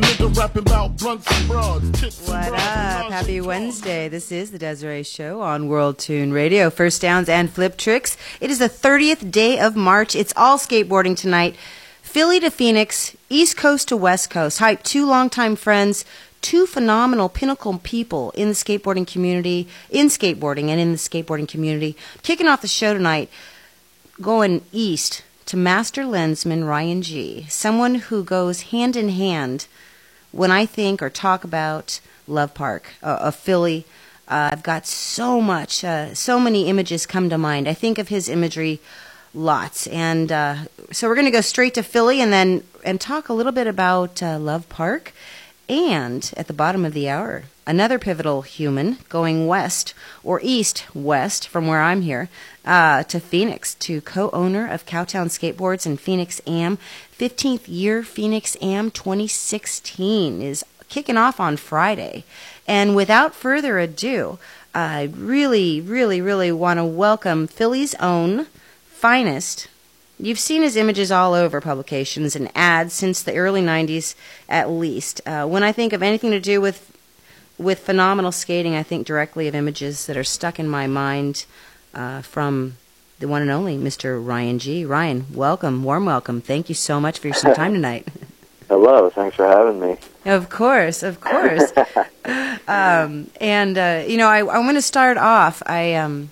A nigga rapping about blunts and broads, tits What and up? Happy. Wednesday. This is the Desiree Show on World Tune Radio. First downs and flip tricks. It is the 30th day of March. It's all skateboarding tonight. Philly to Phoenix, East Coast to West Coast. Hype two longtime friends, two phenomenal pinnacle people in the skateboarding community, in skateboarding and in the skateboarding community. Kicking off the show tonight, going east to master lensman Ryan Gee, someone who goes hand in hand when I think or talk about Love Park uh, of Philly. Uh, I've got so much, uh, so many images come to mind. I think of his imagery lots, and uh, so we're going to go straight to Philly and then and talk a little bit about uh, Love Park. And at the bottom of the hour, another pivotal human going west or east west from where I'm here uh, to Phoenix to co-owner of Cowtown Skateboards and Phoenix Am. 15th year Phoenix Am 2016 is kicking off on Friday. And without further ado, I really, really, really want to welcome Philly's own finest You've seen his images all over publications and ads since the early 90s at least. Uh, when I think of anything to do with with phenomenal skating, I think directly of images that are stuck in my mind uh, from the one and only Mr. Ryan Gee. Ryan, welcome, warm welcome. Thank you so much for your some time tonight. Hello, thanks for having me. Of course, of course. um, and uh, you know, I, I want to start off. I um,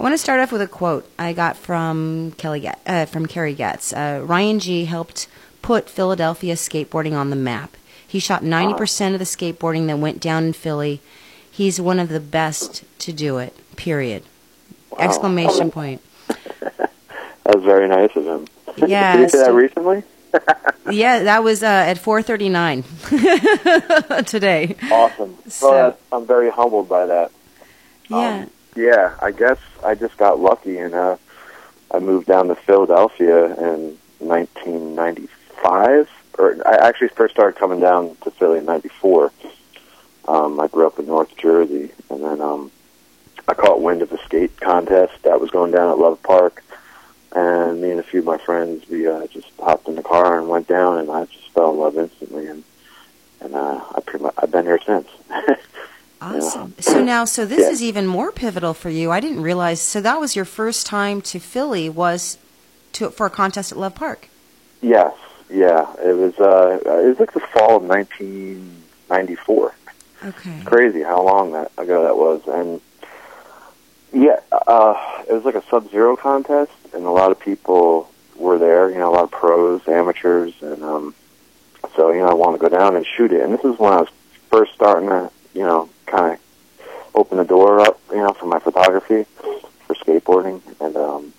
I want to start off with a quote I got from Kelly Get- uh, from Kerry Getz. Uh, Ryan Gee helped put Philadelphia skateboarding on the map. He shot 90% of the skateboarding that went down in Philly. He's one of the best to do it. Period. Exclamation point. That was very nice of him. Yeah, Did you say that recently? Yeah, that was uh, at 4:39 today. Awesome. So- well, I'm very humbled by that. Yeah. Um, yeah, I guess I just got lucky and uh, I moved down to Philadelphia in 1995. Or I actually first started coming down to Philly in '94. Um, I grew up in North Jersey, and then um, I caught wind of a skate contest that was going down at Love Park, and me and a few of my friends we uh, just hopped in the car and went down, and I just fell in love instantly, and and uh, I pretty much I've been here since. Awesome. So now, so this Yeah. is even more pivotal for you. I didn't realize. So that was your first time to Philly was to for a contest at Love Park. Yes, yeah. It was uh it was like the fall of nineteen ninety four. Okay. Crazy how long that ago that was. And yeah, uh it was like a sub zero contest and a lot of people were there, you know, a lot of pros, amateurs and um so, you know, I wanted to go down and shoot it. And this is when I was first starting to, you know, kinda open the door up, you know, for my photography for skateboarding and um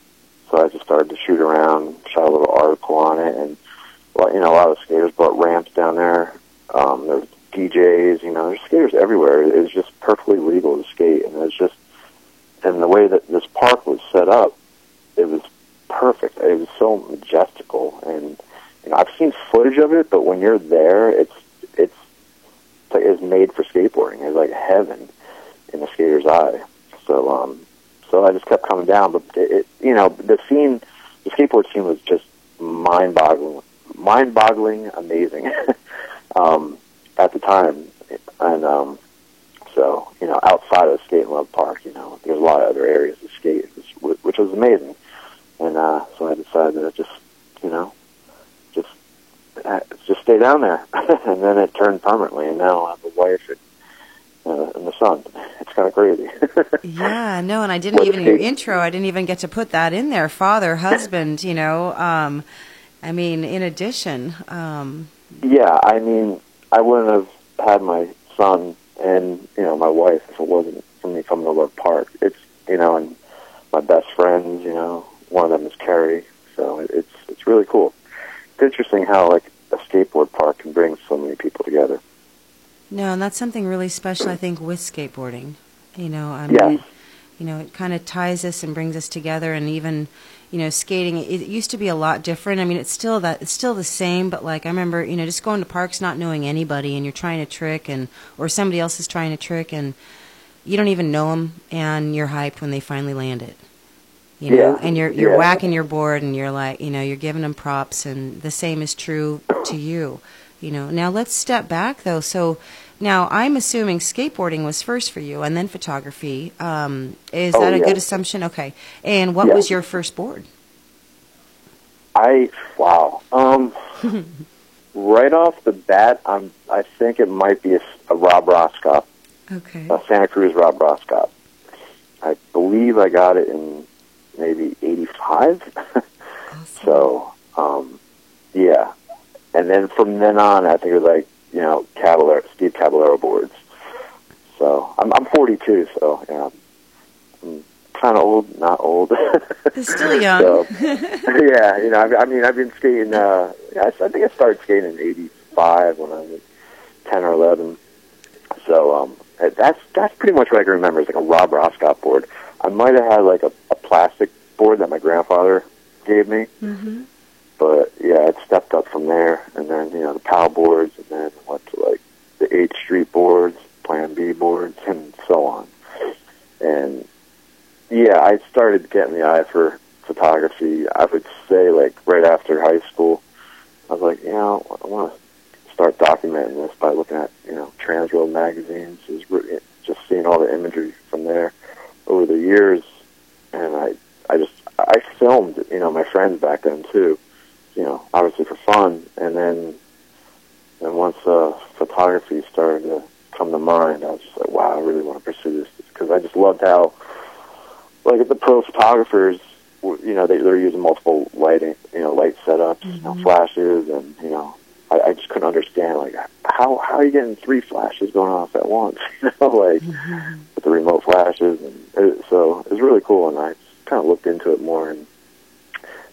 so I just started to shoot around, shot a little article on it, and you know, a lot of skaters brought ramps down there. Um, there was DJs, you know, there's skaters everywhere. It was just perfectly legal to skate, and it was just, and the way that this park was set up, it was perfect. It was so majestical, and you know, I've seen footage of it, but when you're there, it's it's like, it's made for skateboarding. It's like heaven in the skater's eye. So, um, so I just kept coming down, but it, it you know, the scene, the skateboard scene was just mind-boggling, mind-boggling, amazing um, at the time, and um, so you know, outside of skate and love park, you know, there's a lot of other areas to skate, which, was amazing, and uh, so I decided to just, you know, uh, just stay down there, and then it turned permanently, and now I have a wife and, uh, and the son. It's kind of crazy. Yeah, no, and I didn't even in your intro. I didn't even get to put that in there. Father, husband. You know. Um, I mean, in addition. Um, Yeah, I mean, I wouldn't have had my son and you know my wife if it wasn't for me coming to Love Park. It's you know, and my best friends. You know, one of them is Kerry, so it's it's really cool. It's interesting how like a skateboard park can bring so many people together. No, and that's something really special. I think with skateboarding. You know. I mean, Yes. it, you know, it kind of ties us and brings us together, and even. You know, skating. It, it used to be a lot different. I mean, it's still that. It's still the same. But like, I remember, you know, just going to parks, not knowing anybody, and you're trying to trick, and or somebody else is trying to trick, and you don't even know them, and you're hyped when they finally land it. You know, Yeah, and you're you're yeah. whacking your board, and you're like, you know, you're giving them props, and the same is true to you. You know. Now let's step back though. So now I'm assuming skateboarding was first for you, and then photography. Um, is Oh, that a yeah. good assumption? Okay. And what Yeah. was your first board? I wow. Um, right off the bat, I'm. I think it might be a, a Rob Roskopp, Okay. a Santa Cruz Rob Roskopp. I believe I got it in maybe '85. Awesome. so, um, yeah. And then from then on, I think it was like you know Caballero, Steve Caballero boards. So I'm I'm 42, so yeah, I'm kind of old, not old. Still young. So, yeah, you know, I, I mean, I've been skating. Uh, I, I think I started skating in '85 when I was 10 or 11. So um, that's that's pretty much what I can remember. It's like a Rob Roskopp board. I might have had like a, a plastic board that my grandfather gave me, hmm but yeah, it stepped up from there. And then you know the PAL boards, and then went to like the 8th Street boards, Plan B boards, and so on. And yeah, I started getting the eye for photography. I would say like right after high school. I was like, you know, I want to start documenting this by looking at you know Transworld magazines. Just seeing all the imagery from there over the years, and I I just I filmed you know my friends back then too, you know obviously for fun, and then and once uh, photography started to come to mind, I was just like, wow, I really want to pursue this because I just loved how like the pro photographers, you know, they, they're using multiple lighting, you know, light setups, you know, mm-hmm. flashes, and you know, I, I just couldn't understand like how how are you getting three flashes going off at once, you know, like mm-hmm. with the remote flashes, and it, so it was really cool, and I kind of looked into it more and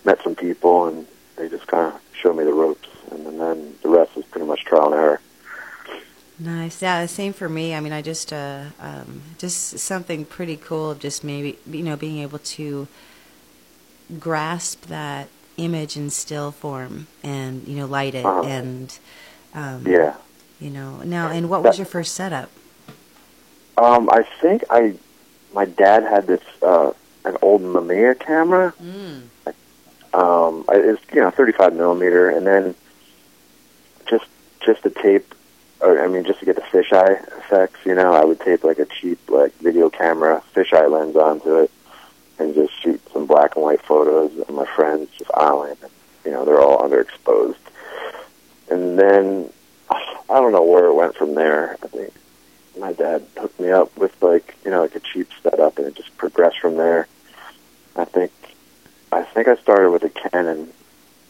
met some people, and they just kind of showed me the ropes, and, then then the rest is pretty much trial and error. Nice. Yeah, same for me. I mean, I just uh, um, just something pretty cool of just maybe you know being able to grasp that image in still form and you know light it Uh-huh. and um, Yeah. you know now. And what was your first setup? Um, I think I, my dad had this uh, an old Mamiya camera. Mm. Um, it's you know 35 millimeter, and then just just to tape, or I mean just to get the fisheye effects. You know, I would tape like a cheap like video camera fisheye lens onto it, and just shoot some black and white photos of my friends just island. And, you know, they're all underexposed. And then I don't know where it went from there. I think my dad hooked me up with like you know like a cheap setup, and it just progressed from there. I think I think I started with a Canon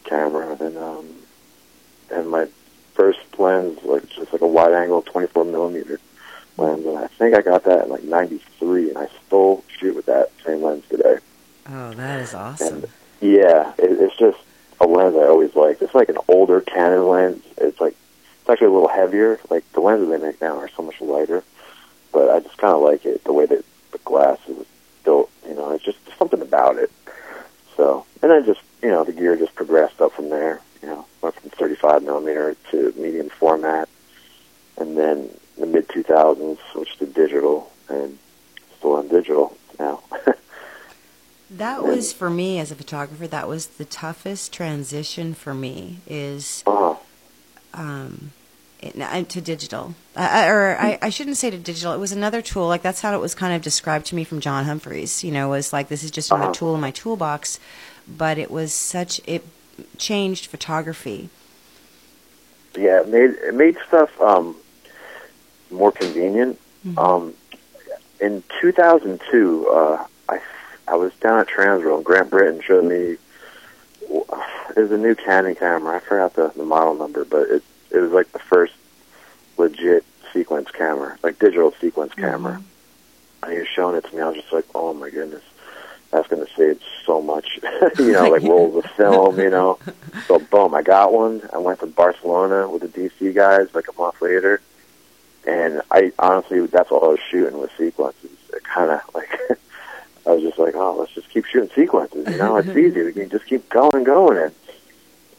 camera, and um, and my first lens like just like a wide angle 24 millimeter lens, and I think I got that in like '93, and I still shoot with that same lens today. Oh, that is awesome. Yeah, it, it's just a lens I always liked. It's like an older Canon lens. It's like it's actually a little heavier. Like the lenses they make now are so much lighter, but I just kind of like it the way that the glass is built. You know, it's just something about it. So, and then just you know the gear just progressed up from there. You know, went from 35 millimeter to medium format, and then the mid 2000s switched to digital, and still on digital now. That was for me as a photographer. That was the toughest transition for me. Is uh, um, to digital, uh, uh, or I, I shouldn't say to digital. It was another tool. Like that's how it was kind of described to me from John Humphreys. You know, was like this is just another Uh-huh. tool in my toolbox, but it was such it changed photography. yeah, it made it made stuff um, more convenient. Mhm. Um, in 2002, uh, I I was down at Transworld. and Grant Britton showed me it was a new Canon camera. I forgot the, the model number, but it it was like the first legit sequence camera, like digital sequence mm-hmm. camera. And he was showing it to me. I was just like, oh my goodness, that's going to save so much. you know, like rolls of film. You know, so boom, I got one. I went to Barcelona with the DC guys like a month later, and I honestly, that's all I was shooting was sequences. It kind of like I was just like, oh, let's just keep shooting sequences. You know, it's easy. We can just keep going, going, and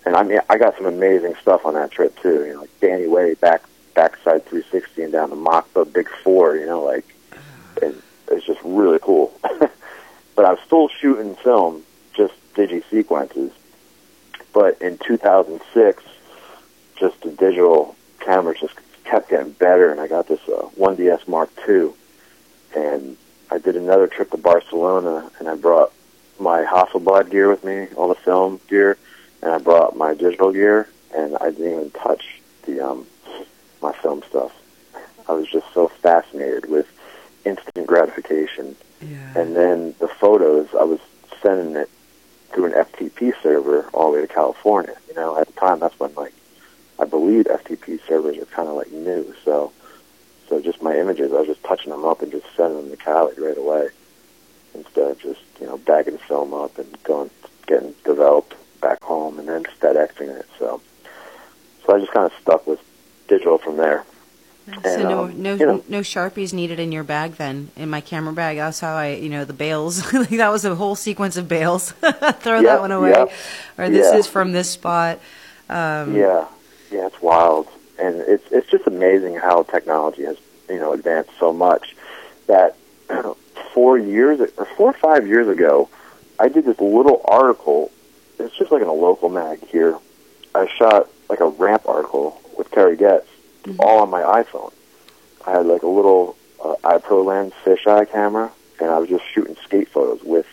and I mean, I got some amazing stuff on that trip too. You know, like Danny Way back backside 360 and down the MACBA Big Four. You know, like and it's just really cool. but I was still shooting film, just digi sequences. But in 2006, just to digital cameras just kept getting better, and I got this uh, 1DS Mark II, and I did another trip to Barcelona, and I brought my Hasselblad gear with me, all the film gear, and I brought my digital gear, and I didn't even touch the um, my film stuff. I was just so fascinated with instant gratification. Yeah. And then the photos, I was sending it through an FTP server all the way to California. You know, at the time, that's when like I believe FTP servers are kind of like new. So, so just my images, I was just touching them up and just sending them to Cali right away, instead of just you know bagging film up and going getting developed back home and then start FedExing it. So, so I just kind of stuck with digital from there. So And, no, um, no, you know- no sharpies needed in your bag then. In my camera bag, that's how I, you know, the bales. like that was a whole sequence of bales. Throw Yep, that one away, yep. or this Yeah. is from this spot. Um, Yeah, yeah, it's wild, and it's it's just amazing how technology has you know advanced so much that four years or four or five years ago, I did this little article. It's just like in a local mag here. I shot like a ramp article with Kerry Getz, all on my iPhone. I had like a little uh, iPro lens fisheye camera, and I was just shooting skate photos with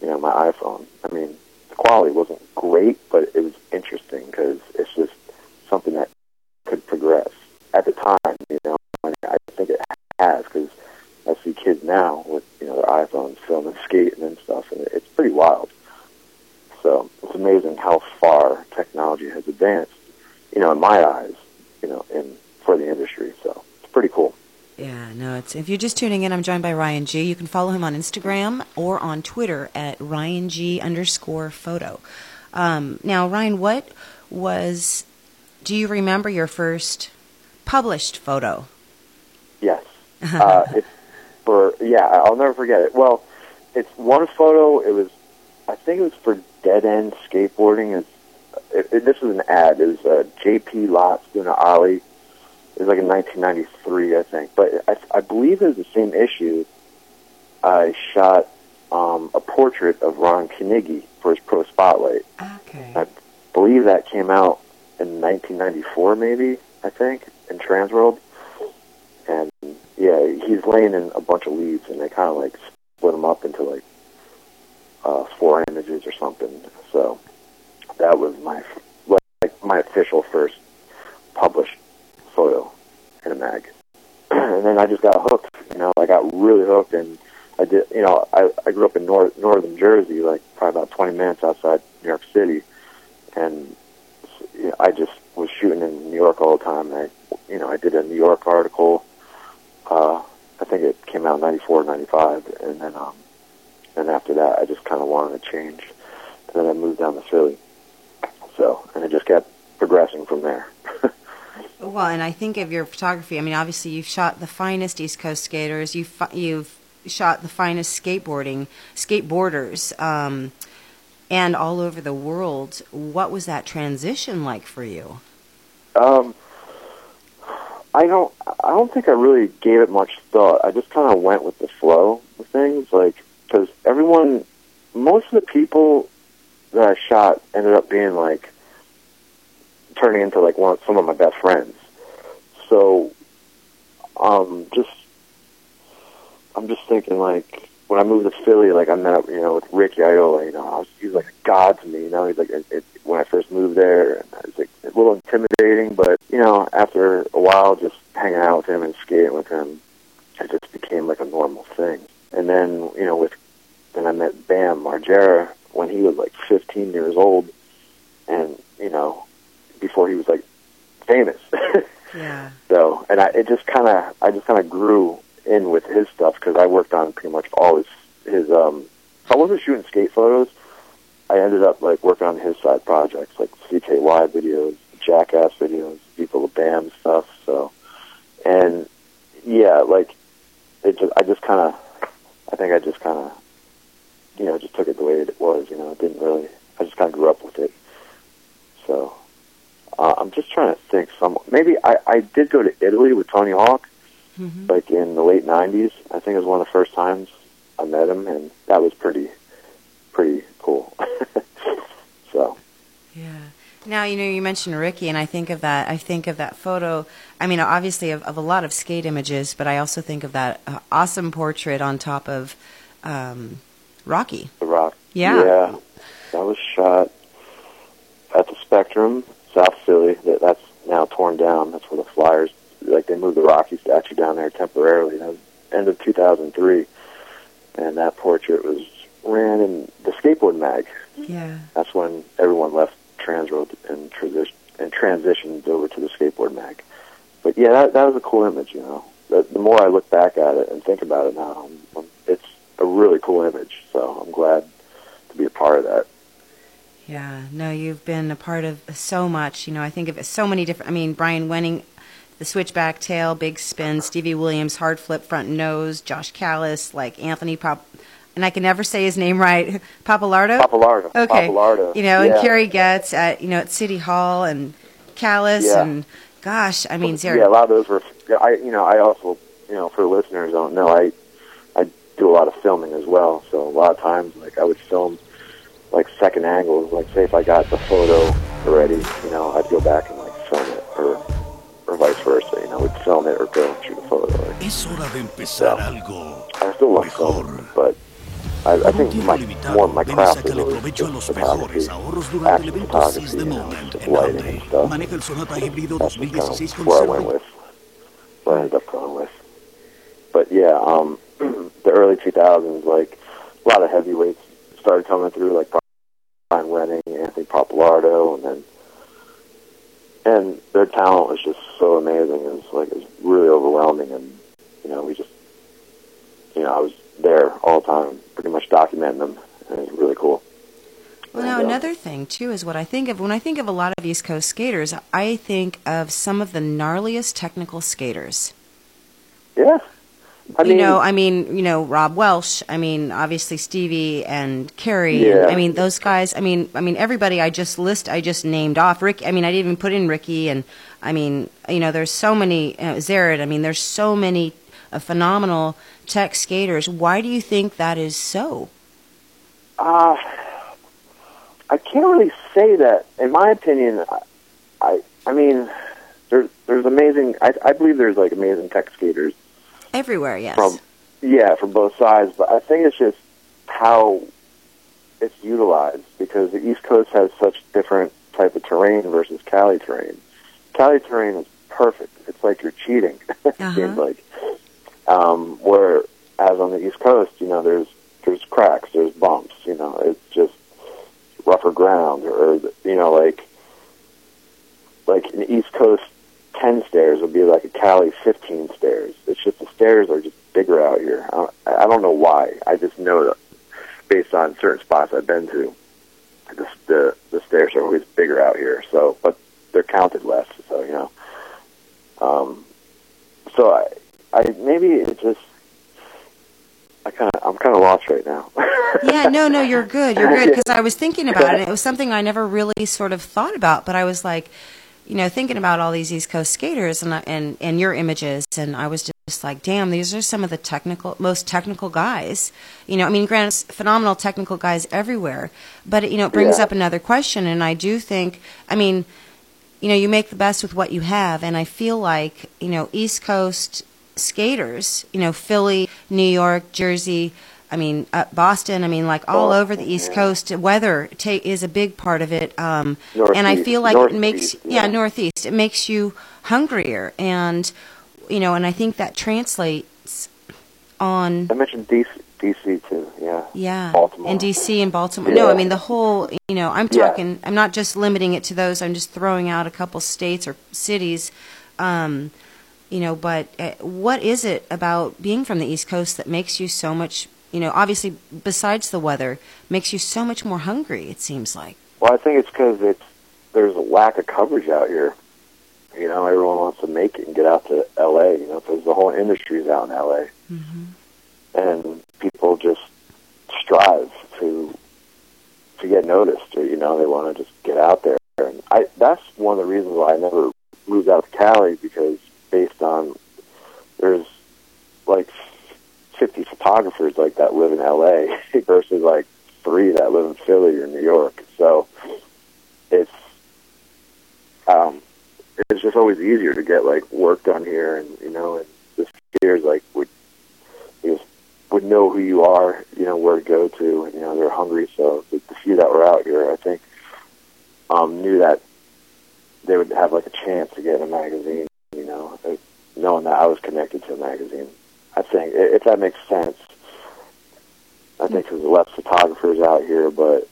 you know my iPhone. I mean, the quality wasn't great, but it was interesting because it's just something that could progress at the time. You know, and I think it has because I see kids now with you know their iPhones filming skating and stuff, and it's pretty wild. So it's amazing how far technology has advanced. You know, in my eyes, you know, in for the industry. So it's pretty cool. Yeah, no, it's if you're just tuning in, I'm joined by Ryan Gee. You can follow him on Instagram or on Twitter at Ryan Gee underscore photo. Um, now, Ryan, what was do you remember your first published photo? Yes. Uh, it's for yeah, I'll never forget it. Well, it's one photo. It was, I think it was for Dead End Skateboarding. It's, it, it, this was an ad. It was uh, J.P. Lots doing an ollie. It was like in 1993, I think. But I, I believe it was the same issue. I shot um, a portrait of Ron Knigge for his Pro Spotlight. Okay. I believe that came out in 1994, maybe, I think, in Transworld. And, yeah, he's laying in a bunch of leaves, and they kind of, like, split them up into, like, uh, four images or something. So that was my, like, my official first published photo in a mag. and then I just got hooked, you know, I got really hooked, and I did, you know, I, I grew up in north, northern Jersey, like, probably about 20 minutes outside New York City, and you know, I just was shooting in New York all the time. I, you know, I did a New York article. Uh, I think it came out in '94, '95, and then, um, and after that, I just kind of wanted to change. And then I moved down to Philly. So, and it just kept progressing from there. Well, and I think of your photography. I mean, obviously, you've shot the finest East Coast skaters. You've you've shot the finest skateboarding skateboarders, um, and all over the world. What was that transition like for you? Um, I don't. I don't think I really gave it much thought. I just kind of went with the flow of things, like because everyone, most of the people that I shot ended up being like turning into like one some of my best friends. So, um, just I'm just thinking like when I moved to Philly, like I met up, you know, with Ricky Oyola. You know, I was, he was like a god to me. You know, he's like it, it, when I first moved there, it was like a little intimidating, but you know, after a while, just hanging out with him and skating with him, it just became like a normal thing. And then, you know, with then I met Bam Margera when he was like 15 years old, and you know, before he was like famous. Yeah. So, and I, it just kind of, I just kind of grew in with his stuff because I worked on pretty much all his, his, um, I wasn't shooting skate photos, I ended up like working on his side projects, like CKY videos, Jackass videos, People of Bam stuff. So, and yeah, like it just, I just kind of, I think I just kind of, you know, just took it the way it was. You know, it didn't really. I just kind of grew up with it. So, uh, I'm just trying to think. Some maybe I I did go to Italy with Tony Hawk, hmm like in the late '90s. I think it was one of the first times I met him, and that was pretty pretty cool. so Yeah. Now you know you mentioned Ricky, and I think of that. I think of that photo. I mean, obviously of, of a lot of skate images, but I also think of that uh, awesome portrait on top of um, Rocky. The Rock. Yeah. Yeah. That was shot at the Spectrum, South Philly. That that's now torn down. That's where the Flyers like they moved the Rocky statue down there temporarily. That was end of 2003, and that portrait was ran in the skateboard mag. Yeah. That's when everyone left Transworld and transition and transitioned over to the skateboard mag. But yeah, that that was a cool image. You know, the, the more I look back at it and think about it now, um, it's a really cool image. So I'm glad to be a part of that. Yeah, no, you've been a part of so much. You know, I think of so many different. I mean, Brian Wenning, the switchback tail, big spin, Stevie Williams, hard flip, front nose, Josh Kalis, like Anthony Pop, and I can never say his name right, Pappalardo. Pappalardo. Okay, Pappalardo. you know, yeah. and Kerry Getz at you know at City Hall and Kalis Yeah. and gosh, I mean, Zara, yeah, a lot of those were. I you know I also you know for listeners don't know I I do a lot of filming as well. So a lot of times like I would film like second angles. Like say if I got the photo already, you know I'd go back and like film it or or vice versa. You know, would film it or go and shoot a photo. Like, Es hora de empezar algo I still love mejor. filming, but I, I think my more of my craft is sácale always provecho a just photography, mejores ahorros durante el action photography, you know, Moment just en lighting and stuff. Maneja el Sonata Híbrido That's just kind of where I went with. What I ended up going with. But yeah, um, the early 2000s, like a lot of heavyweights started coming through, like Brian Wenning, Anthony Pappalardo, and then and their talent was just so amazing. It was like it was really overwhelming, and you know we just you know I was there all the time, pretty much documenting them, and it was really cool. Well, now And, uh, another thing too is what I think of when I think of a lot of East Coast skaters. I think of some of the gnarliest technical skaters. yeah, I you know, I mean, you know, Rob Welsh. I mean, obviously Stevie and Kerry. Yeah. And, I mean, those guys. I mean, I mean, everybody. I just list. I just named off Rick. I mean, I didn't even put in Ricky. And I mean, you know, there's so many. Uh, Zered. I mean, there's so many uh, phenomenal tech skaters. Why do you think that is so? Uh, I can't really say that. In my opinion, I, I, I mean, there's there's amazing. I, I believe there's like amazing tech skaters Everywhere, yes. from, yeah, from both sides. But I think it's just how it's utilized because the East Coast has such different type of terrain versus Cali terrain. Cali terrain is perfect. It's like you're cheating. it Uh-huh. seems like. Um, where as on the East Coast, you know, there's there's cracks, there's bumps. You know, it's just rougher ground, or you know, like like an East Coast ten stairs would be like a Cali fifteen stairs. It's just the stairs are just bigger out here. I don't, I don't know why. I just know that based on certain spots I've been to, the the, the stairs are always bigger out here. So, but they're counted less. So you know, um, so I, I maybe it just. I kind of, I'm kind of lost right now. yeah, no, no, you're good. You're good because I was thinking about it. It was something I never really sort of thought about, but I was like, you know, thinking about all these East Coast skaters and and and your images, and I was just like, damn, these are some of the technical, most technical guys. You know, I mean, granted, phenomenal technical guys everywhere, but it, you know, it brings Yeah. up another question, and I do think, I mean, you know, you make the best with what you have, and I feel like, you know, East Coast skaters, you know, Philly, New York, Jersey, I mean, uh, Boston, I mean, like all Boston, over the East yeah. Coast, weather ta- is a big part of it. Um, and I feel like it makes, yeah, yeah. Northeast, it makes you hungrier. And, you know, and I think that translates on I mentioned DC, DC too. Yeah. yeah, Baltimore. in DC and Baltimore. No, I mean the whole. You know, I'm Yeah. talking. I'm not just limiting it to those. I'm just throwing out a couple states or cities. Um, you know, but uh, what is it about being from the East Coast that makes you so much? You know, obviously, besides the weather, makes you so much more hungry. It seems like. Well, I think it's because it's there's a lack of coverage out here. You know, everyone wants to make it and get out to L.A. You know, because the whole industry's out in L.A. and people just strive to to get noticed. Or, you know, they want to just get out there, and I that's one of the reasons why I never moved out to Cali because based on there's like 50 photographers like that live in LA versus like three that live in Philly or New York. So it's um, it's just always easier to get like work done here, and you know, and the skiers like would just would know who you are, you know, where to go to, and you know, they're hungry. So the, the few that were out here, I think, um, knew that they would have like a chance to get in a magazine, you knowing that I was connected to a magazine. I think if that makes sense. I think there's less photographers out here, but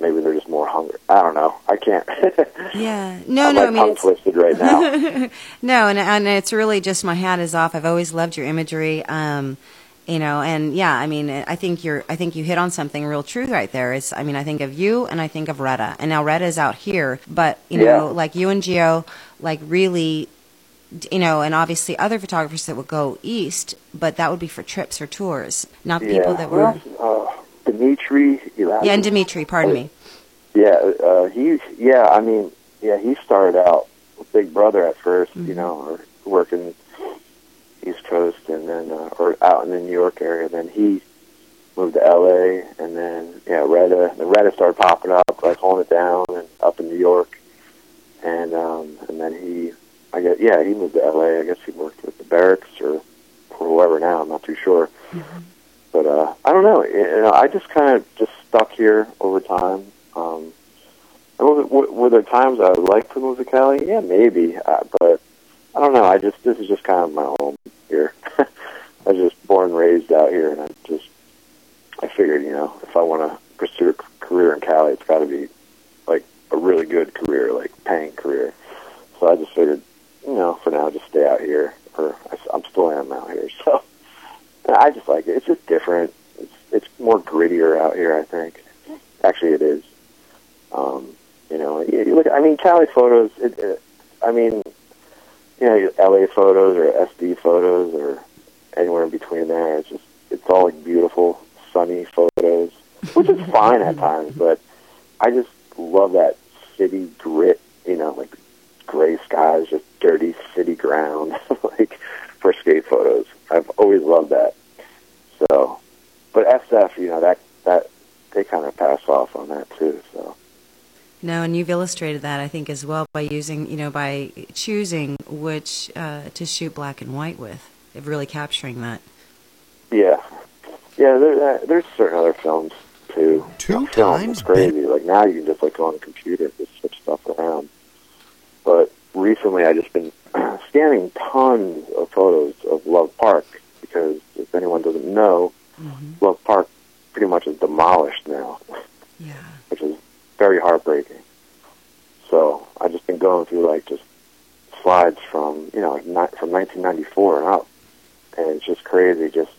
maybe they're just more hungry. I don't know. I can't. Yeah. No, I'm no, like I mean, tongue twisted right now. no, and and it's really just my hat is off. I've always loved your imagery. Um, you know, and yeah, I mean, I think you're, I think you hit on something real true right there. Is, I mean, I think of you and I think of Reda, and now Reda is out here, but you Yeah. know, like you and Gio, like really, you know, and obviously other photographers that would go east, but that would be for trips or tours, not people that were. Well, uh, Dimitri. Yeah, and Dimitri, pardon me. Yeah, uh, he. Yeah, I mean, yeah, he started out with Big Brother at 1st Mm-hmm. you know, or working East Coast, and then uh, or out in the New York area. Then he moved to L.A. and then yeah, Reda. The Reda started popping up, like holding it down, and up in New York, and um, and then he, I guess, yeah, he moved to L.A. I guess he worked with the Berrics or or whoever now. I'm not too sure. But uh, I don't know. You know, I just kind of just stuck here over time. Um, and were, there times I would like to move to Cali? Yeah, maybe. Uh, but I don't know. I just this is just kind of my home here. I was just born and raised out here, and I just I figured, you know, if I want to pursue a career in Cali, it's got to be like a really good career, like paying career. So I just figured, you know, for now, just stay out here, or I, am still am out here. So I just like it. It's just different. It's it's more grittier out here. I think. Actually, it is. Um, you know, you, you look. I mean, Cali photos. It, it, I mean, you know, LA photos or SD photos or anywhere in between there. It's just it's all like beautiful, sunny photos, which is fine at times. But I just love that city grit. You know, like gray skies, just dirty city ground, like for skate photos. I've always loved that. So, but SF, you know, that that they kind of pass off on that too. So. No, and you've illustrated that I think as well by using, you know, by choosing which uh, to shoot black and white with, of really capturing that. Yeah, yeah. There, uh, there's certain other films too. Two Film times is crazy. Like now, you can just like go on the computer and just switch stuff around. But recently, I just been scanning tons of photos of Love Park because if anyone doesn't know, mm-hmm. Love Park pretty much is demolished now, Yeah. which is very heartbreaking. So I just been going through like just slides from you know like ni- from 1994 and up, and it's just crazy. Just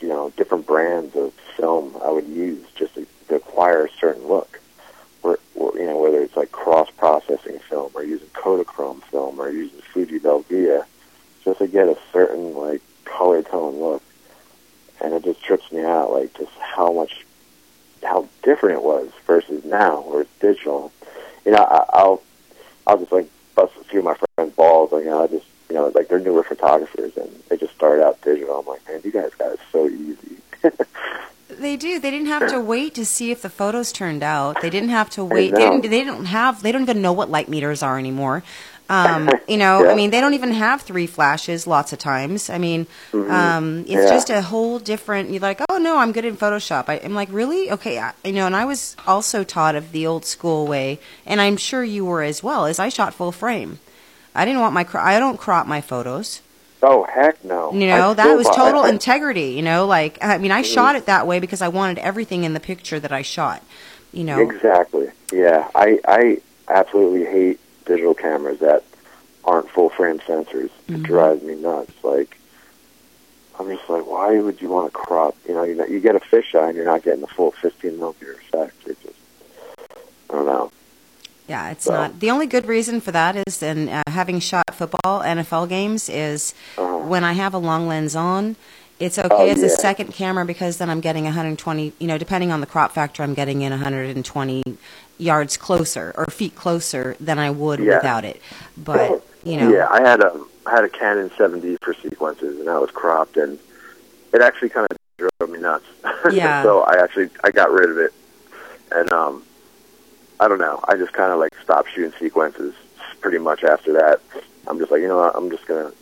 you know different brands of film I would use just to, to acquire a certain look. Or, or you know whether it's like cross processing film or using Kodachrome film or using Fuji Velvia, just to get a certain like color tone look. And it just trips me out, like just how much, how different it was versus now, where it's digital. You know, I, I'll, I'll just like bust a few of my friends' balls. Like, you know, I just, you know, like they're newer photographers and they just started out digital. I'm like, man, you guys got it so easy. They do. They didn't have to wait to see if the photos turned out. They didn't have to wait. They didn't. They don't have. They don't even know what light meters are anymore. Um, you know, Yeah. I mean, they don't even have three flashes. Lots of times. I mean, um, it's Mm-hmm. Yeah. just a whole different. You're like, oh no, I'm good in Photoshop. I, I'm like, really? Okay, I, you know. And I was also taught of the old school way, and I'm sure you were as well. Is I shot full frame. I didn't want my. Cro- I don't crop my photos. Oh heck no! You know, I that was total I- integrity. You know, like I mean, I shot it that way because I wanted everything in the picture that I shot. You know, Exactly. Yeah, I I absolutely hate digital cameras that aren't full frame sensors. Mm-hmm. It drives me nuts. Like I'm just like, why would you want to crop? You know, you know, you get a fisheye and you're not getting the full 15 millimeter effect. It just, I don't know. Yeah, it's So- not. The only good reason for that is, and uh, having shot football NFL games is Uh-huh. when I have a long lens on. It's okay Oh, as a second camera because then I'm getting 120. You know, depending on the crop factor, I'm getting in 120 yards closer or feet closer than I would Yeah. without it. But you know, Yeah, I had a I had a Canon 7D for sequences, and that was cropped, and it actually kind of drove me nuts. Yeah. so I actually I got rid of it, and um, I don't know. I just kind of like stopped shooting sequences pretty much after that, I'm just like, you know, what, I'm just gonna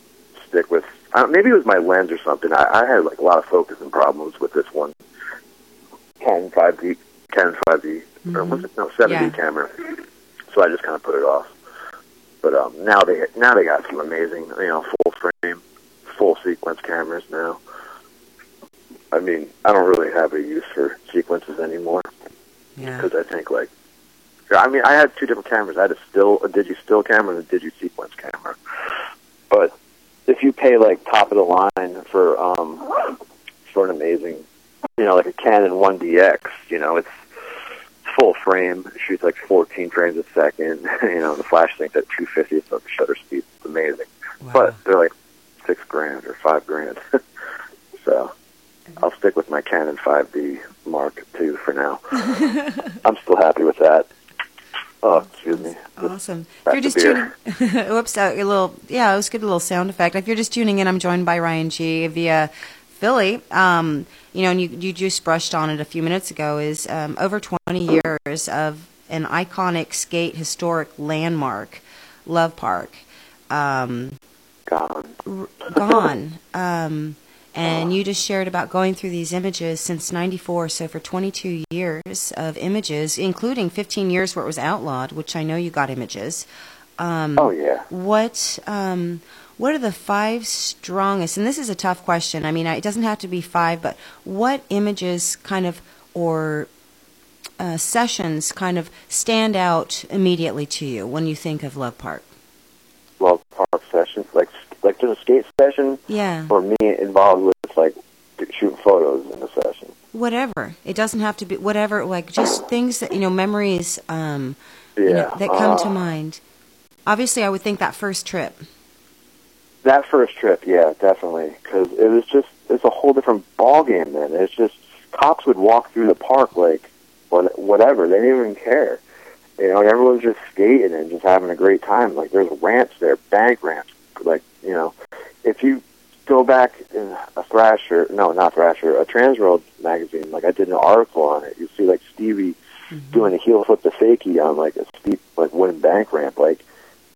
stick with. I don't, maybe it was my lens or something. I, I had like a lot of focusing problems with this one Canon 5D, Canon 5D, or was it no 7D Yeah. camera. So I just kind of put it off. But um, now they now they got some amazing, you know, full frame, full sequence cameras now. I mean, I don't really have a use for sequences anymore Yeah. because I think like, I mean, I had two different cameras. I had a still, a digi still camera and a digi sequence camera. But if you pay like top of the line for um for an amazing, you know, like a Canon 1DX, you know, it's full frame, it shoots like 14 frames a second. You know, the flash thing's at 250th of the shutter speed. It's amazing. Wow. But they're like six grand or five grand. so I'll stick with my Canon 5D Mark II for now. I'm still happy with that. Oh, excuse me. Awesome. If you're just tuning, whoops, uh, a little, yeah, it was good, a little sound effect. If you're just tuning in, I'm joined by Ryan Gee via Philly. Um, you know, and you you just brushed on it a few minutes ago. Is um, over 20 years of an iconic skate historic landmark, Love Park. Um, Gone. r- gone. And you just shared about going through these images since 94, so for 22 years of images, including 15 years where it was outlawed, which I know you got images. Um, Oh, yeah. What um, what are the five strongest? And this is a tough question. I mean, it doesn't have to be five, but what images kind of or uh, sessions kind of stand out immediately to you when you think of Love Park? Love park sessions, like like just a skate session, Yeah. or me involved with like shooting photos in the session. whatever it doesn't have to be whatever like just things that you know memories um Yeah. you know, that come to uh, mind obviously i would think that first trip That first trip, yeah, definitely, because it was just it's a whole different ball game. Then it's just cops would walk through the park like whatever. They didn't even care. You know, everyone's just skating and just having a great time. Like there's ramps there, bank ramps. Like you know, if you go back in a Thrasher, no, not Thrasher, a Transworld magazine, like I did an article on it. You see like Stevie doing a heel flip to fakie on like a steep like wooden bank ramp. Like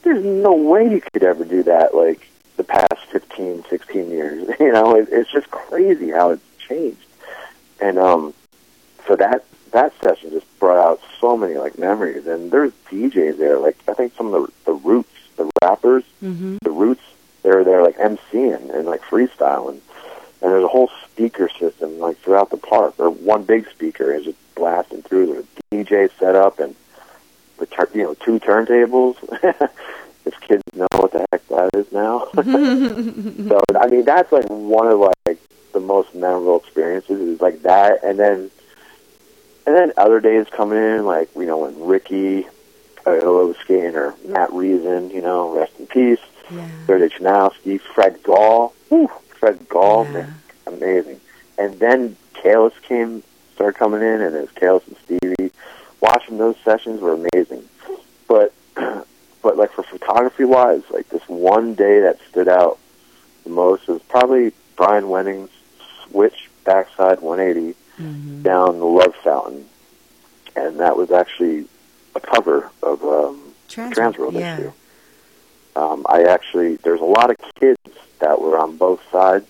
there's no way you could ever do that. Like the past 15, 16 years. You know, it, it's just crazy how it's changed. And um, so that that session just brought out so many like memories. And there's DJs there. Like I think some of the the roots, the rappers, mm-hmm. the roots, they're there like MCing and like freestyling. And there's a whole speaker system like throughout the park, or one big speaker is just blasting through. There's a DJ set up and the tur- you know two turntables. if kids know what the heck that is now. so I mean, that's like one of like the most memorable experiences is like that, and then and then other days coming in, like you know when Ricky was skating or Matt Reason, you know, rest in peace. yeah Sergey Chanowski, Fred Gall, Whew, Fred Gall, Yeah. man, amazing. And then Kalis came, started coming in, and it was Kalis and Stevie. Watching those sessions were amazing. But, but like for photography wise, like this one day that stood out the most was probably Brian Wenning's switch backside 180 mm-hmm. down the Love Fountain, and that was actually cover of um, Trans- Transworld yeah. issue. Um, I actually there's a lot of kids that were on both sides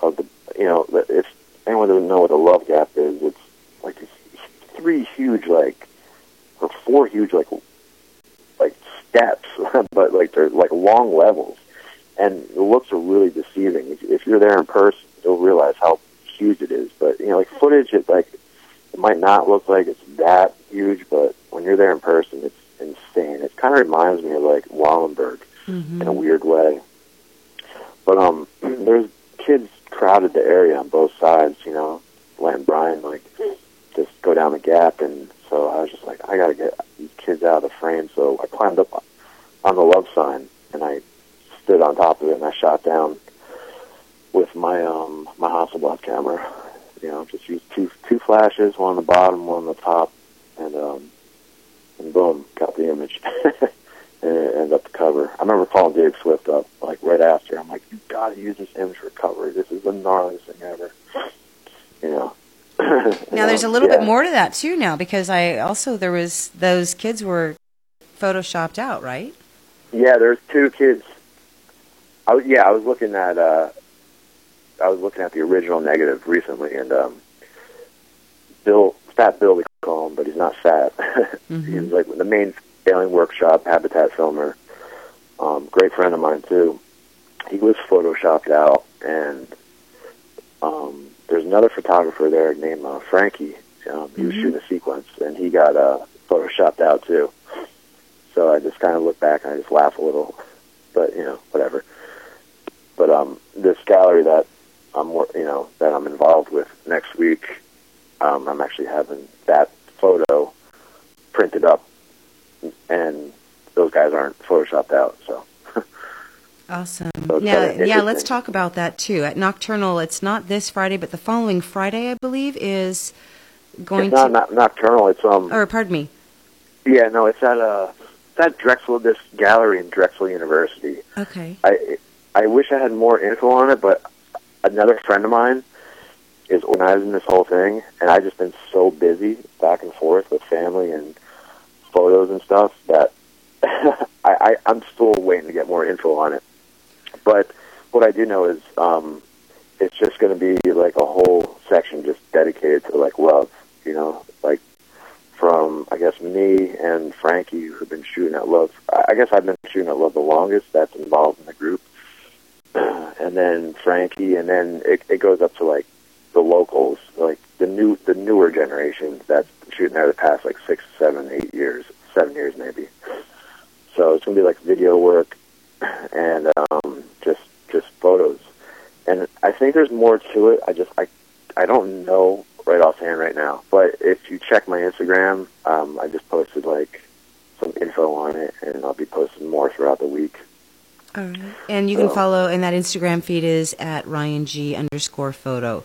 of the you know if anyone doesn't know what a love gap is, it's like three huge like or four huge like like steps, but like they're like long levels, and the looks are really deceiving. If, if you're there in person, you'll realize how huge it is. But you know, like footage, it like it might not look like it's that huge, but when you're there in person, it's insane. It kind of reminds me of like Wallenberg Mm-hmm. in a weird way. But um, there's kids crowded the area on both sides. You know, letting Brian like just go down the gap, and so I was just like, I gotta get these kids out of the frame. So I climbed up on the love sign, and I stood on top of it, and I shot down with my um my Hasselblad camera. You know, just use two two flashes, one on the bottom, one on the top, and um, and boom, got the image. and it ended up the cover. I remember calling Dave Swift up like right after. I'm like, you gotta use this image for cover. This is the gnarliest thing ever. You know. now there's a Um, little yeah. bit more to that too now because i also there was those kids were photoshopped out right Yeah, there's two kids. I was, yeah, I was looking at uh, I was looking at the original negative recently, and um, Bill, Fat Bill, we call him, but he's not fat. he's like the main Alien Workshop habitat filmer. Um, great friend of mine too. He was photoshopped out, and um, there's another photographer there named uh, Frankie. Um, he was shooting a sequence, and he got uh, photoshopped out too. So I just kind of look back and I just laugh a little, but you know, whatever. But um, this gallery that I'm, you know, that I'm involved with next week, um, I'm actually having that photo printed up, and those guys aren't photoshopped out. So Awesome. So Now, yeah, let's talk about that too. At Nocturnal, it's not this Friday, but the following Friday, I believe, is going it's not, to. not nocturnal. It's um, or pardon me. yeah, no, it's at uh, it's at Drexel. This gallery in Drexel University. Okay. I I wish I had more info on it, but another friend of mine is organizing this whole thing, and I've just been so busy back and forth with family and photos and stuff that I, I I'm still waiting to get more info on it. But what I do know is um, it's just going to be like a whole section just dedicated to like love, you know, like from I guess me and Frankie who've been shooting at love. I guess I've been shooting at love the longest. That's involved in the group, and then Frankie, and then it, it goes up to like the locals, like the new the newer generation that's shooting there the past like six, seven, eight years, seven years maybe. So it's gonna be like video work and um, just just photos. And I think there's more to it. I just I I don't know right offhand right now. But if you check my Instagram, um, I just posted like some info on it, and I'll be posting more throughout the week. All right. And you can follow, and that Instagram feed is at Ryan Gee underscore photo.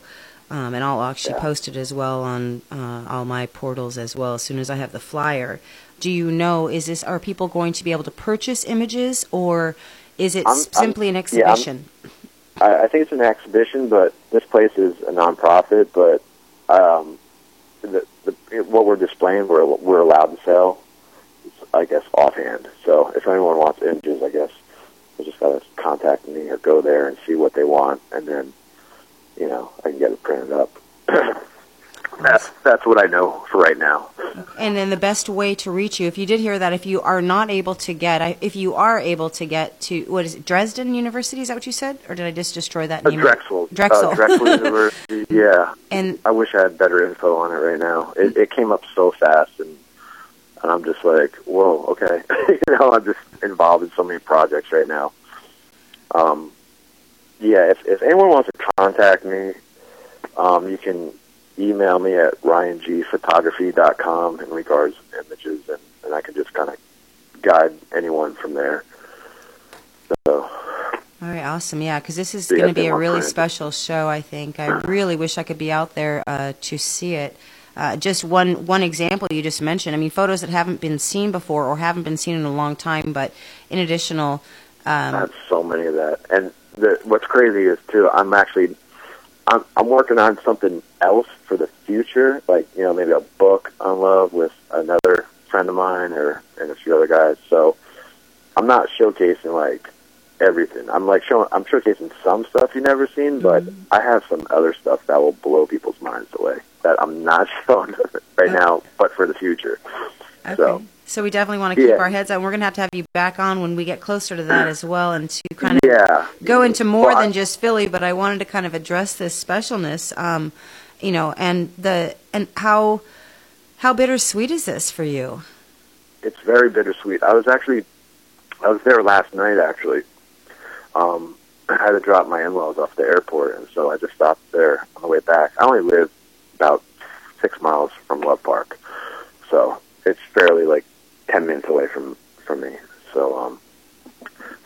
Um, and I'll actually Yeah. post it as well on uh, all my portals as well as soon as I have the flyer. Do you know, is this, are people going to be able to purchase images or is it I'm- simply an I'm- exhibition? I, I think it's an exhibition, but this place is a nonprofit. But um, the, the what we're displaying, we're we're allowed to sell. I guess offhand. So if anyone wants images, I guess they just gotta contact me or go there and see what they want, and then you know I can get it printed up. that's that's what I know for right now. And then the best way to reach you, if you did hear that, if you are not able to get, I- if you are able to get to, what is it, Dresden University? Is that what you said? Or did I just destroy that Uh, name? Drexel, Drexel. uh, Drexel University. Yeah, And I wish I had better info on it right now. It, it came up so fast, and and I'm just like, whoa, okay. you know, I'm just involved in so many projects right now. Um, yeah, if if anyone wants to contact me, um, you can email me at ryangeephotography.com in regards to images, and, and I can just kind of guide anyone from there. So, All right, awesome. Yeah, because this is going to be a really special show. I think. I really wish I could be out there uh, to see it. Uh, just one one example you just mentioned. I mean, photos that haven't been seen before or haven't been seen in a long time, but in additional. Um, have so many of that. And the, what's crazy is too, I'm actually, I'm, I'm working on something else for the future, like you know maybe a book on love with another friend of mine or and a few other guys. So I'm not showcasing like everything. I'm like showing, I'm showcasing some stuff you've never seen, but I have some other stuff that will blow people's minds away that I'm not showing right now, but for the future. okay. So So we definitely want to keep Yeah. our heads on. We're going to have to have you back on when we get closer to that as well, and to kind of yeah, go into more Well, than just Philly, but I wanted to kind of address this specialness, um, you know, and the and how how bittersweet is this for you? it's very bittersweet. I was actually, I was there last night actually. Um, I had to drop my in-laws off the airport, and so I just stopped there on the way back. I only live about six miles from Love Park, so it's fairly like ten minutes away from from me. So, um,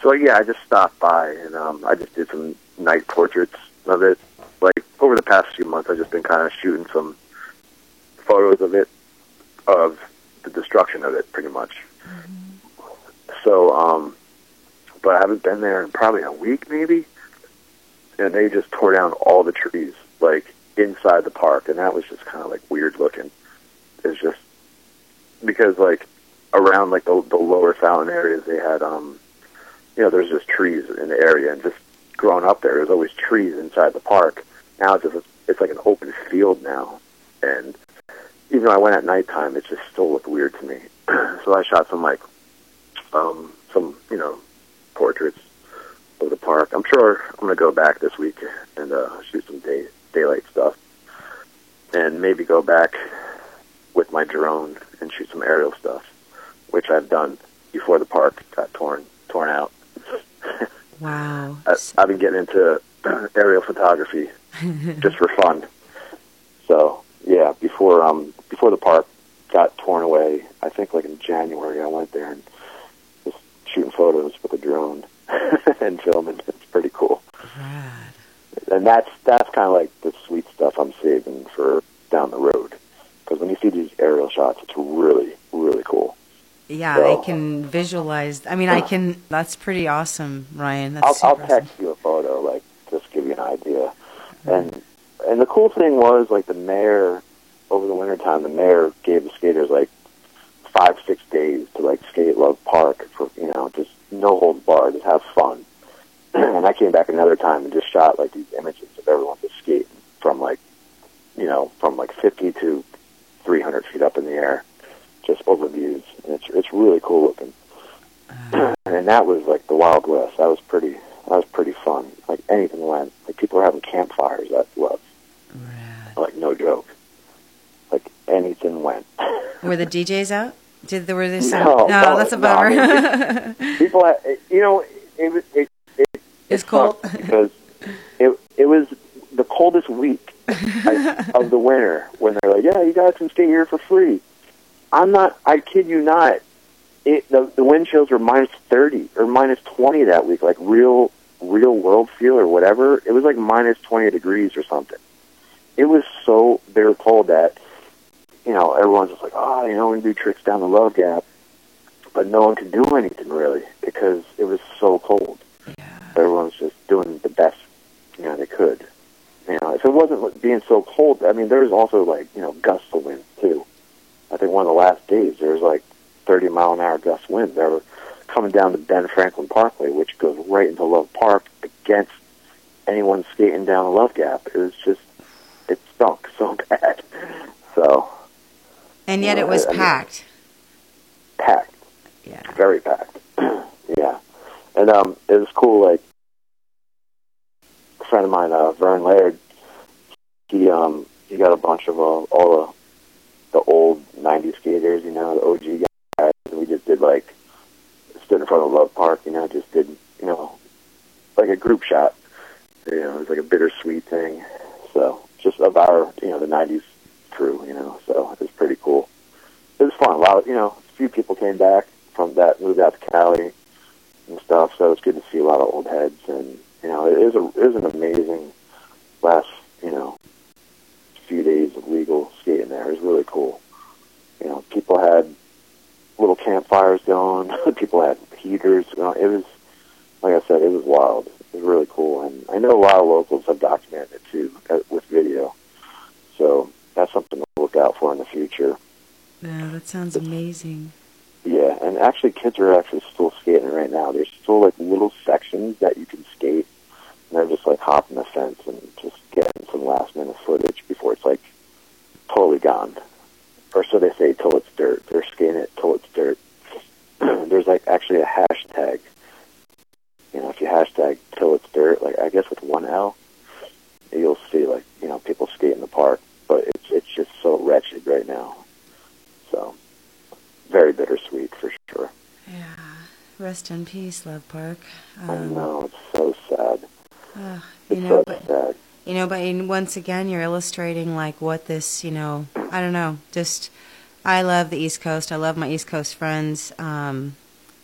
so yeah, I just stopped by and um, I just did some night portraits of it. Like over the past few months, I've just been kind of shooting some photos of it, of the destruction of it, pretty much. So, um, but I haven't been there in probably a week, maybe. And they just tore down all the trees, like inside the park, and that was just kind of like weird looking. It's just because like around like the the lower fountain areas, they had um you know, there's just trees in the area, and just growing up there, there's always trees inside the park. Now it's just it's like an open field now, and even though I went at nighttime, it just still looked weird to me. so I shot some like um, some you know portraits of the park. I'm sure I'm gonna go back this week and uh, shoot some day daylight stuff, and maybe go back with my drone and shoot some aerial stuff, which I've done before the park got torn torn out. Wow. I, I've been getting into aerial photography just for fun. So yeah, before um before the park got torn away, I think like in January I went there and just shooting photos with a drone and filming. It's pretty cool. Rad. And that's that's kind of like saving for down the road. Because when you see these aerial shots, it's really really cool. Yeah, So- I can visualize. I mean, I can. That's pretty awesome, Ryan. That's I'll, I'll awesome. text you a photo, like just give you an idea. Mm-hmm. And and the cool thing was like the mayor over the winter time, the mayor gave the skaters like five six days to like skate Love Park for you know just no holds barred, just have fun. and I came back another time and just shot like these images of everyone just skating from like you know from like fifty to three hundred feet up in the air, just overviews. And it's it's really cool looking and that was like the Wild West. That was pretty. That was pretty fun. Like anything went. Like people were having campfires. That was Rad. like no joke. Like anything went. Were the DJs out? Did there were there some? No, No, no, that's a no, I bummer. people, had, you know, it was it. it It's cold. because it it was the coldest week I- of the winter when they're like, yeah, you guys can stay here for free. I'm not. I kid you not. It the the wind chills were minus thirty or minus twenty that week, like real real world feel or whatever. It was like minus twenty degrees or something. It was so very cold that you know everyone's just like, oh, you know, we can do tricks down the Love Gap, but no one could do anything really because it was so cold. Everyone's just doing the best you know they could. You know, if it wasn't being so cold, I mean, there was also like you know gusts of wind too. I think one of the last days there was like 30 mile an hour gust wind. They were coming down the Ben Franklin Parkway, which goes right into Love Park against anyone skating down the Love Gap. It was just it stunk so bad. So and yet it was I mean- packed. packed. Yeah. very packed. yeah, and um, it was cool. Like a friend of mine, uh, Vern Laird, he um he got a bunch of uh, all the old '90s skaters, you know, the OG guys. And we just did like stood in front of Love Park, you know, just did you know like a group shot. You know, it was like a bittersweet thing. So just of our you know the '90s crew, you know. So it was pretty cool. It was fun. A lot of you know, a few people came back from that, moved out to Cali and stuff. So it's good to see a lot of old heads, and you know, it is a it is an amazing last you know few days of legal skating there. It was really cool. You know, people had little campfires going. people had heaters. You know, it was like I said, it was wild. It was really cool, and I know a lot of locals have documented it too uh, with video. So that's something to look out for in the future. Yeah, that sounds amazing. Yeah, and actually, kids are actually still skating right now. There's still like little sections that you can skate, and they're just like hopping the fence and just getting some last minute footage before it's like totally gone. Or so they say till it's dirt. They're skating it till it's dirt. There's like actually a hashtag. You know, if you hashtag till it's dirt, like I guess with one L, you'll see like you know people skate in the park, but it's it's just so wretched right now. So very bittersweet for sure. Yeah. Love Park. I Um, know it's so sad. uh, It's you know, so but sad. you know, but once again, you're illustrating like what this, you know, I don't know, just I love the East Coast. I love my East Coast friends. Um,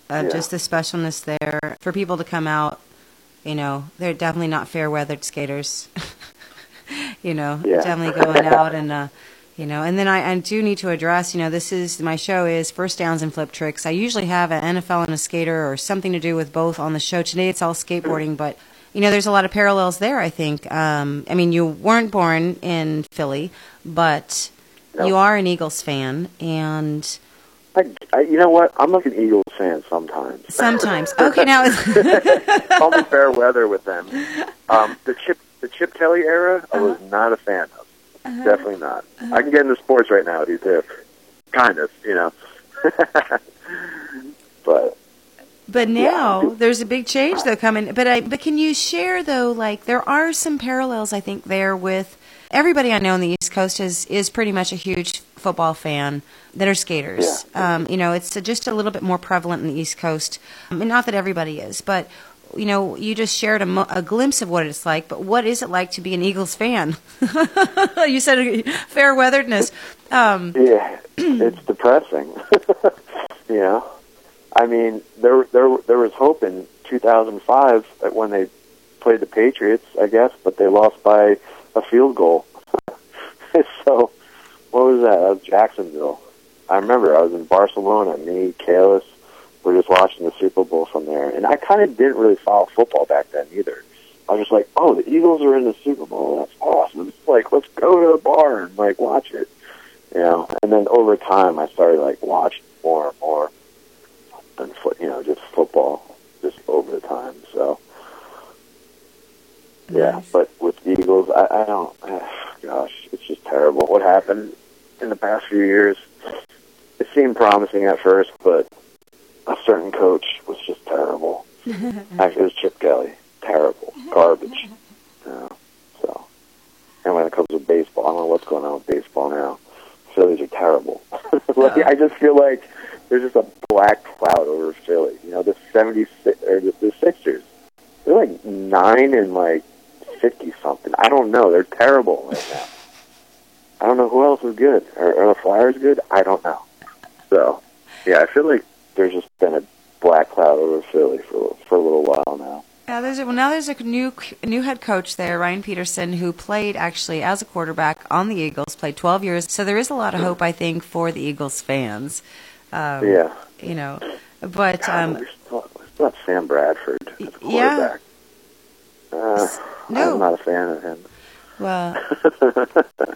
uh, Yeah. Just the specialness there for people to come out. You know, they're definitely not fair weathered skaters. you know, Yeah. definitely going out and. Uh, you know, and then I, I do need to address, you know, this is my show is first downs and flip tricks. I usually have an NFL and a skater or something to do with both on the show. Today it's all skateboarding, but you know, there's a lot of parallels there. I think. Um, I mean, you weren't born in Philly, but No. you are an Eagles fan, and I, I, you know what? I'm like an Eagles fan sometimes. Sometimes. Okay, now Call me fair weather with them. Um, the Chip the Chip Kelly era, I was not a fan of. Definitely not. I can get into sports right now with you. Kind of, you know. but But now there's a big change though coming. But I but can you share though like there are some parallels I think there with everybody I know on the East Coast is is pretty much a huge football fan that are skaters. Um, you know, it's just a little bit more prevalent in the East Coast. I mean, not that everybody is, but you know, you just shared a, mo- a glimpse of what it's like. But what is it like to be an Eagles fan? you said fair weatheredness. Um, yeah, it's depressing. you know, I mean, there there there was hope in 2005 that when they played the Patriots, I guess, but they lost by a field goal. so, what was that? That was Jacksonville. I remember I was in Barcelona. Me, Kalis, were just watching the Super Bowl from there, and I kind of didn't really follow football back then either. I was just like, "Oh, the Eagles are in the Super Bowl. That's awesome! It's like, let's go to the bar and like watch it." You know, and then over time, I started like watching more and more, and you know, just football, just over the time. So, yeah, Nice. but with the Eagles, I, I don't. Ah, gosh, it's just terrible. What happened in the past few years? It seemed promising at first, but a certain coach was just terrible. Actually, it was Chip Kelly. Terrible, garbage. Know, so, and when it comes to baseball, I don't know what's going on with baseball now. Phillies are terrible. like, I just feel like there's just a black cloud over Philly. You know, the 76 or the, the Sixers. They're like nine and like fifty something. I don't know. They're terrible right now. I don't know who else is good. Are, are the Flyers good? I don't know. So, yeah, I feel like there's just been a black cloud over Philly for for a little while now. Yeah, there's a, well now there's a new new head coach there, Ryan Pederson, who played actually as a quarterback on the Eagles, played 12 years. So there is a lot of hope, I think, for the Eagles fans. Um, Yeah. You know, but God, um, we still Sam Bradford a yeah. quarterback. Uh, No. I'm not a fan of him. well,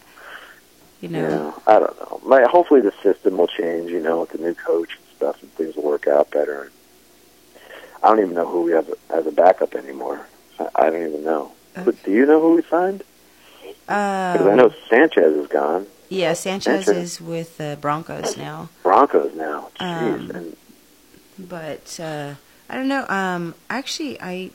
you know, Yeah, I don't know. Like, hopefully the system will change, you know, with the new coach stuff, and things will work out better. I don't even know who we have as a backup anymore. I, I don't even know. But do you know who we signed? Because I uh, know Sanchez is gone. yeah, Sanchez Sanchez. is with the Broncos now. Broncos now. Jeez. Um, and but uh, I don't know. Um, actually, I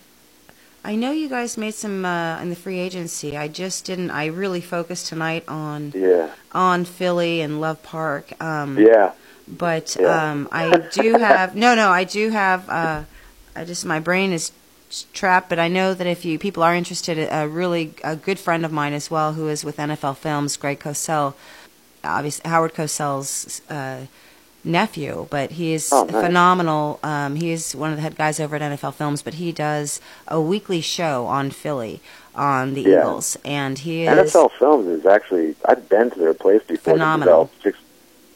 I know you guys made some uh, in the free agency. I just didn't. I really focused tonight on yeah, on Philly and Love Park. Um, yeah. But Yeah. um, I do have no, no. I do have. Uh, I just my brain is trapped. But I know that if you people are interested, a really a good friend of mine as well, who is with NFL Films, Greg Cosell, obviously Howard Cosell's uh, nephew, but he is Oh, nice. phenomenal. Um, he is one of the head guys over at NFL Films, but he does a weekly show on Philly on the Yeah. Eagles, and he is NFL Films is actually I've been to their place before. Phenomenal. Six,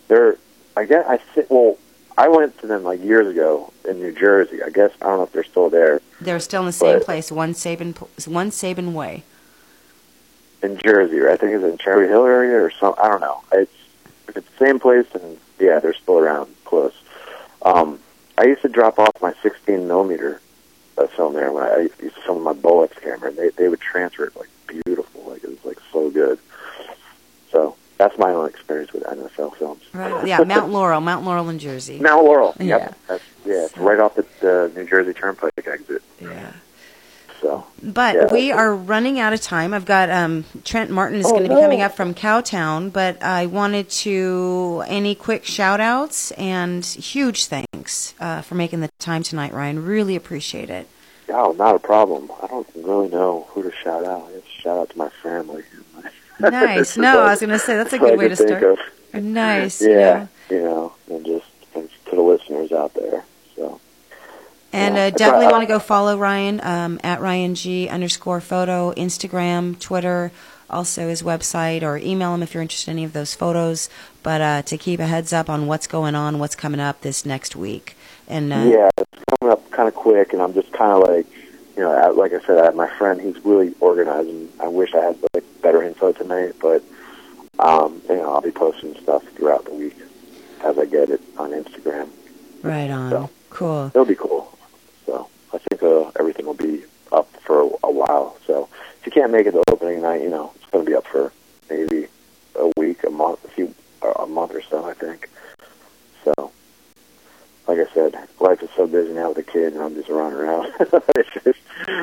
they're I guess I thi- well I went to them like years ago in New Jersey. I guess I don't know if they're still there they're still in the same place, one Sabol, one Sabol way. in Jersey. Right? I think it's in Cherry Hill area or some. I don't know. It's it's the same place, and yeah, they're still around close. Um, I used to drop off my 16 millimeter uh, film there when I, I used to film my Bolex camera, and they they would transfer it like beautiful, like it was like so good. So that's my own experience with NFL films. Right. Yeah, Mount Laurel, Mount Laurel in Jersey. Mount Laurel. Yeah. That's, yeah, it's right off the uh, New Jersey Turnpike exit. Yeah. So But Yeah. we are running out of time. I've got um, Trent Martin is Oh, going to be no. coming up from Cowtown, but I wanted to any quick shout outs and huge thanks uh, for making the time tonight, Ryan. Really appreciate it. oh, not a problem. I don't really know who to shout out. I just shout out to my family. Nice. No, I was going to say that's a good way to start. Of. Nice. Yeah, you know. you know, and just and to the listeners out there. So And Yeah. uh, definitely want to go follow Ryan um, at Ryan Gee underscore photo, Instagram, Twitter, also his website, or email him if you're interested in any of those photos. But uh, to keep a heads up on what's going on, what's coming up this next week. And uh, yeah, it's coming up kind of quick, and I'm just kind of like, you know, I- like I said, I have my friend. He's really organized, and I wish I had like better info tonight, but um, you know, I'll be posting stuff throughout the week. as I get it on Instagram. Right on. So. Cool. It'll be cool. So I think uh, everything will be up for a, a while. So if you can't make it the opening night, you know it's going to be up for maybe a week, a month, a few, a month or so. I think. So, like I said, life is so busy now with a kid, and I'm just running around. it's just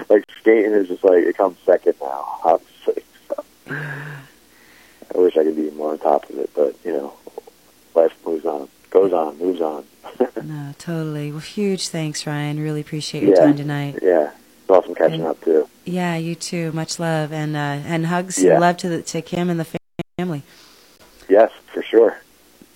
like skating is just like it comes second now. Obviously, so I wish I could be more on top of it, but you know, life moves on, goes on, moves on. No, totally. Well, huge thanks, Ryan. Really appreciate your Yeah. time tonight. yeah, it's awesome catching And- up too. Yeah, you too. Much love and uh, and hugs Yeah. and love to the, to Kim and the family. Yes, for sure.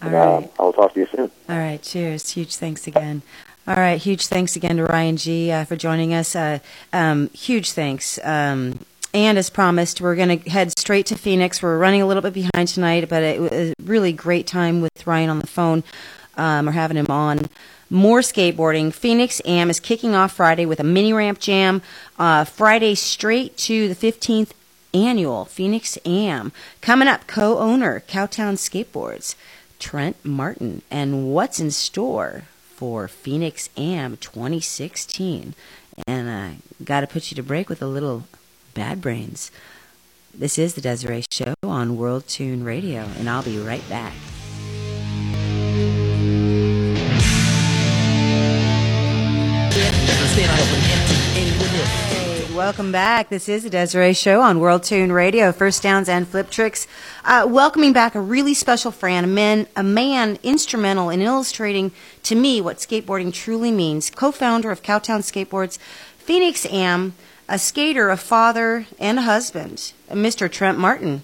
All right. uh, I'll talk to you soon. All right, cheers. Huge thanks again. All right, huge thanks again to Ryan Gee uh, for joining us. Uh, um, huge thanks. Um, and as promised, we're going to head straight to Phoenix. We're running a little bit behind tonight, but it was a really great time with Ryan on the phone. Um, we're having him on. More skateboarding. Phoenix Am is kicking off Friday with a mini ramp jam. Uh, Friday straight to the 15th annual Phoenix Am. Coming up, co owner Cowtown Skateboards, Trent Martin. And what's in store for Phoenix Am 2016? And I got to put you to break with a little Bad Brains. This is the Desiree Show on World Tune Radio, and I'll be right back. Hey, welcome back. This is the Desiree Show on World Tune Radio, First Downs and Flip Tricks. Uh, welcoming back a really special friend, a man, a man instrumental in illustrating to me what skateboarding truly means. Co-founder of Cowtown Skateboards, Phoenix Am, a skater, a father, and a husband, Mr. Trent Martin.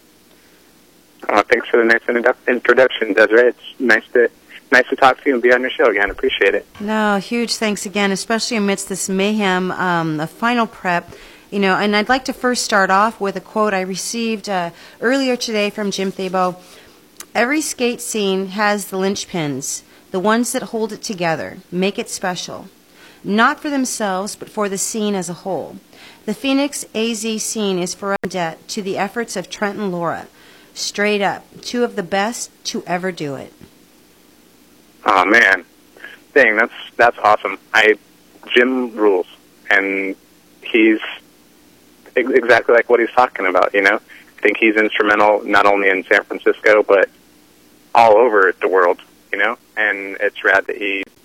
Uh, thanks for the nice introdu- introduction, Desiree. It's nice to nice to talk to you and be on your show again. Appreciate it. No, huge thanks again, especially amidst this mayhem um, of final prep. You know, and I'd like to first start off with a quote I received uh, earlier today from Jim Thiebaud. Every skate scene has the linchpins, the ones that hold it together, make it special. Not for themselves, but for the scene as a whole. The Phoenix AZ scene is forever debt to the efforts of Trent and Laura. Straight up, two of the best to ever do it. Oh man, dang, that's that's awesome. I Jim rules, and he's exactly like what he's talking about. You know, I think he's instrumental not only in San Francisco but all over the world. You know, and it's rad that he